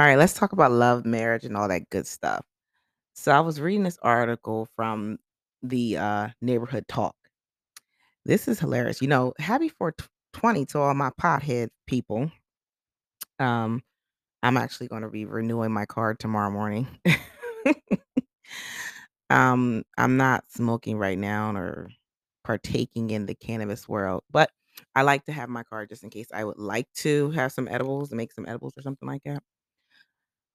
All right, let's talk about love, marriage, and all that good stuff. So I was reading this article from the uh, neighborhood talk. This is hilarious. You know, happy 420 to all my pothead people. Um, I'm actually going to be renewing my card tomorrow morning. um, I'm not smoking right now or partaking in the cannabis world, but I like to have my card just in case I would like to have some edibles, and make some edibles or something like that.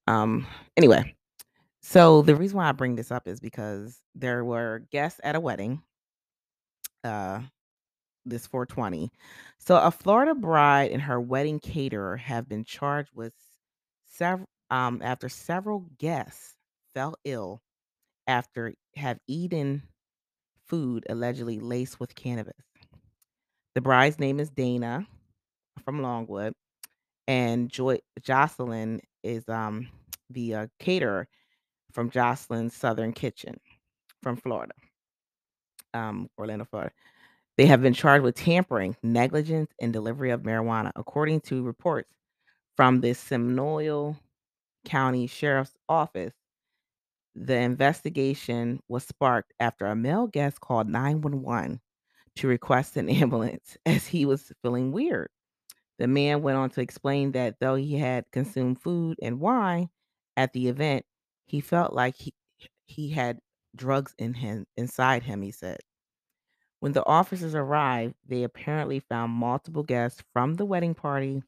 Um, anyway, so the reason why I bring this up is because there were guests at a wedding. Uh, this 420. So a Florida bride and her wedding caterer have been charged with several um after several guests fell ill after have eaten food allegedly laced with cannabis. The bride's name is Dana from Longwood, and Joy Jocelyn is um the uh, caterer from Jocelyn's Southern Kitchen from Florida, um, Orlando, Florida. They have been charged with tampering, negligence, and delivery of marijuana, according to reports from the Seminole County Sheriff's Office. The investigation was sparked after a male guest called 911 to request an ambulance as he was feeling weird. The man went on to explain that though he had consumed food and wine at the event, he felt like he he had drugs in him inside him, he said. When the officers arrived, they apparently found multiple guests from the wedding party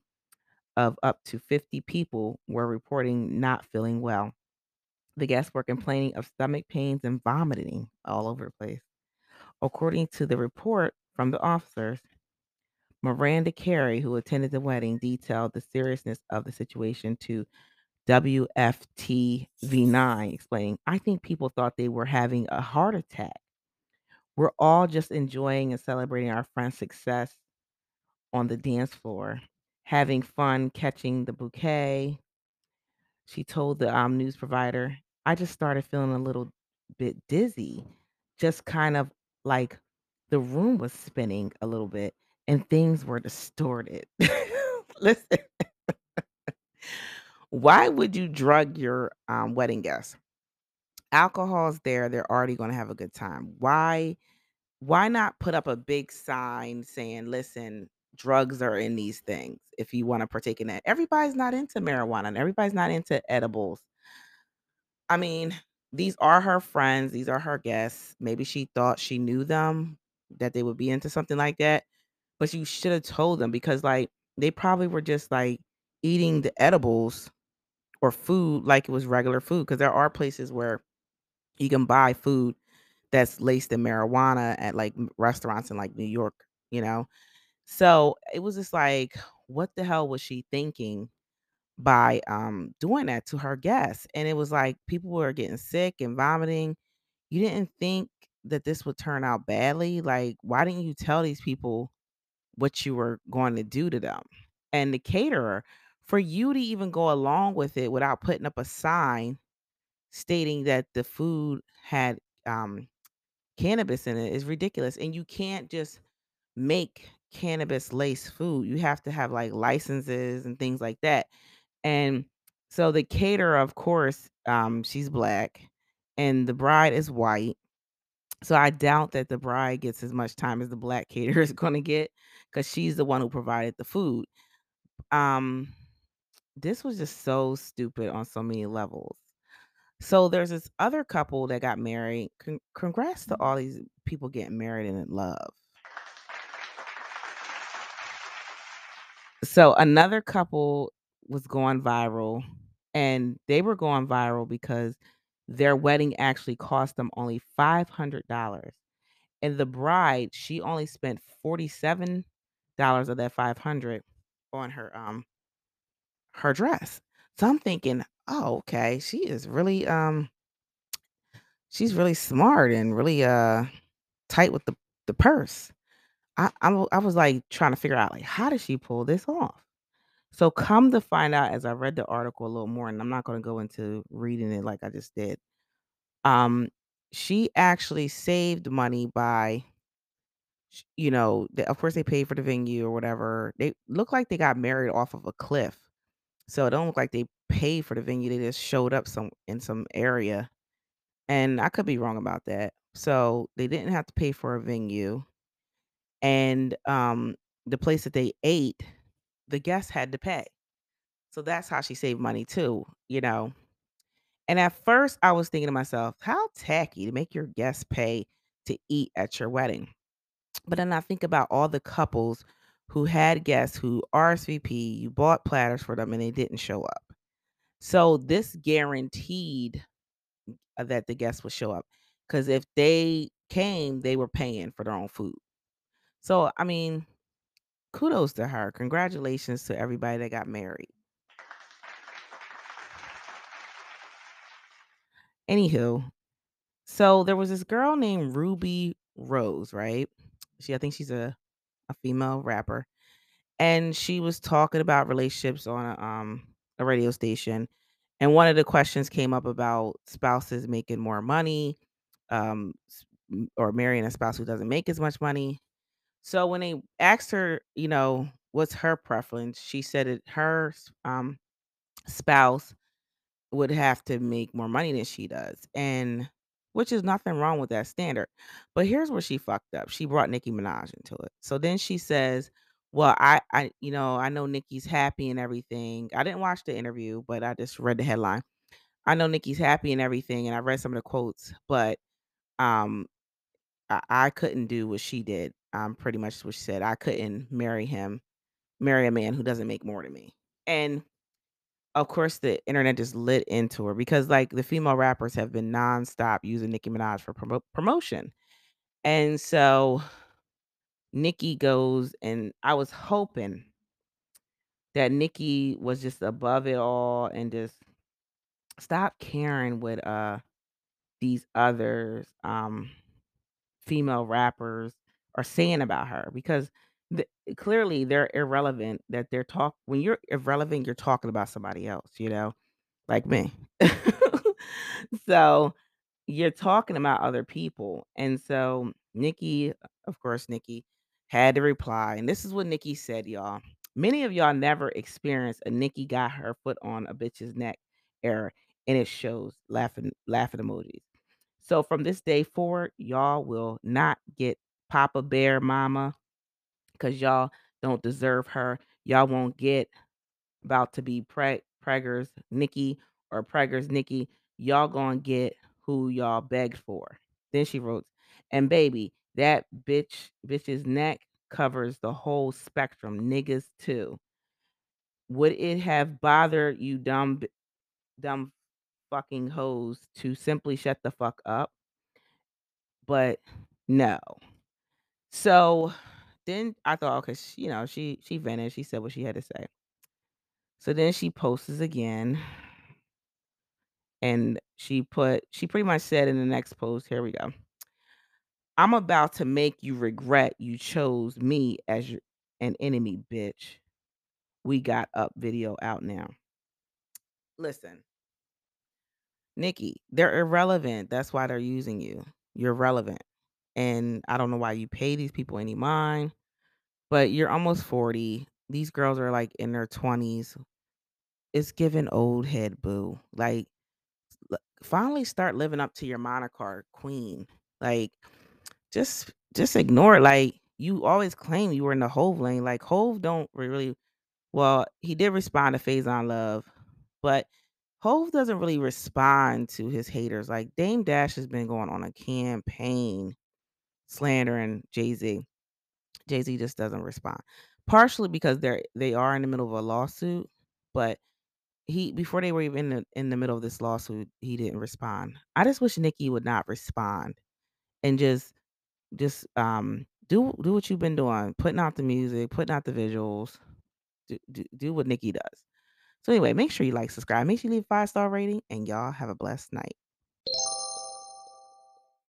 of up to 50 people were reporting not feeling well. The guests were complaining of stomach pains and vomiting all over the place. According to the report from the officers, Miranda Carey, who attended the wedding, detailed the seriousness of the situation to WFTV9, explaining, I think people thought they were having a heart attack. We're all just enjoying and celebrating our friend's success on the dance floor, having fun catching the bouquet. She told the um, news provider, I just started feeling a little bit dizzy, just kind of like the room was spinning a little bit and things were distorted. Listen, why would you drug your um, wedding guests? Alcohol's there, they're already going to have a good time. Why why not put up a big sign saying, "Listen, drugs are in these things if you want to partake in that." Everybody's not into marijuana and everybody's not into edibles. I mean, these are her friends, these are her guests. Maybe she thought she knew them, that they would be into something like that, but you should have told them because like they probably were just like eating the edibles or food like it was regular food because there are places where you can buy food that's laced in marijuana at like restaurants in like New York, you know? So it was just like, what the hell was she thinking by um doing that to her guests? And it was like people were getting sick and vomiting. You didn't think that this would turn out badly? Like, why didn't you tell these people what you were going to do to them? And the caterer, for you to even go along with it without putting up a sign stating that the food had um cannabis in it is ridiculous. And you can't just make cannabis lace food. You have to have like licenses and things like that. And so the caterer, of course, um, she's black and the bride is white. So I doubt that the bride gets as much time as the black caterer is going to get because she's the one who provided the food. Um, this was just so stupid on so many levels. So there's this other couple that got married. Con- congrats to all these people getting married and in love. So another couple was going viral, and they were going viral because their wedding actually cost them only $500. And the bride, she only spent $47 of that 500 on her um her dress. So I'm thinking, "Oh, okay. She is really um she's really smart and really uh tight with the the purse." I I, I was like trying to figure out like how did she pull this off? So come to find out as I read the article a little more, and I'm not going to go into reading it like I just did. Um, she actually saved money by you know, of course, they paid for the venue or whatever. They look like they got married off of a cliff. So it don't look like they paid for the venue, they just showed up some in some area, and I could be wrong about that. So, they didn't have to pay for a venue, and, um, the place that they ate, the guests had to pay. So that's how she saved money too, you know? And at first, I was thinking to myself, "How tacky to make your guests pay to eat at your wedding." But then I think about all the couples who had guests who RSVP, you bought platters for them, and they didn't show up. So this guaranteed, uh, that the guests would show up because if they came, they were paying for their own food. So, I mean, kudos to her. Congratulations to everybody that got married. Anywho, so there was this girl named Rubi Rose, right? She I think she's a a female rapper, and she was talking about relationships on a, um, a radio station, and one of the questions came up about spouses making more money, um, or marrying a spouse who doesn't make as much money. So when they asked her, you know, what's her preference, she said that her um, spouse would have to make more money than she does, and which is nothing wrong with that standard. But here's where she fucked up, she brought Nicki Minaj into it. So then she says, "Well, I I you know, I know Nicki's happy and everything." I didn't watch the interview, but I just read the headline. "I know Nicki's happy and everything," and I read some of the quotes, but, um, I I couldn't do what she did, um, pretty much she said. I couldn't marry him marry a man who doesn't make more than me. And, of course, the internet just lit into her because, like, the female rappers have been nonstop using Nicki Minaj for promo promotion. And so Nicki goes and I was hoping that Nicki was just above it all and just stop caring what, uh, these others, um, female rappers are saying about her because the eh, clearly, they're irrelevant that they're talk when you're irrelevant, you're talking about somebody else, you know, like me. So, you're talking about other people, and so Nicki of course, Nicki had to reply, and this is what Nicki said, y'all. "Many of y'all never experienced a Nicki got her foot on a bitch's neck error and it shows." Laughing laughing emojis. "So from this day forward, y'all will not get Papa Bear Mama 'cause y'all don't deserve her. Y'all won't get about to be Preg Preggers Nicki or Preggers Nicki. Y'all gonna get who y'all begged for." Then she wrote, "And baby, that bitch bitch's neck covers the whole spectrum, niggas too." "Would it have bothered you dumb dumb fucking hoes to simply shut the fuck up?" But no. So then I thought, "Okay, sh you know, she she vented, she said what she had to say." So then she posts again and she put she pretty much said in the next post here we go. "I'm about to make you regret you chose me as your an enemy, bitch. We Go Up video out now." Listen Nicki, they're irrelevant, that's why they're using you. You're relevant, and I don't know why you pay these people any mind, but you're almost 40. These girls are, like, in their 20s. It's giving old head boo. Like, finally start living up to your moniker, queen. Like, just just ignore it, like, you always claim you were in the Hove lane, like, Hove don't really well, he did respond to Faizon Love, but Hove doesn't really respond to his haters, like, Dame Dash has been going on a campaign slandering Jay-Z. Jay-Z just doesn't respond. Partially because they're they are in the middle of a lawsuit, but he before they were even in the in the middle of this lawsuit, he didn't respond. I just wish Nicki would not respond and just just, um, do do what you've been doing, putting out the music, putting out the visuals. Do do do what Nicki does. So anyway, make sure you like, subscribe, make sure you leave a five-star rating, and y'all have a blessed night.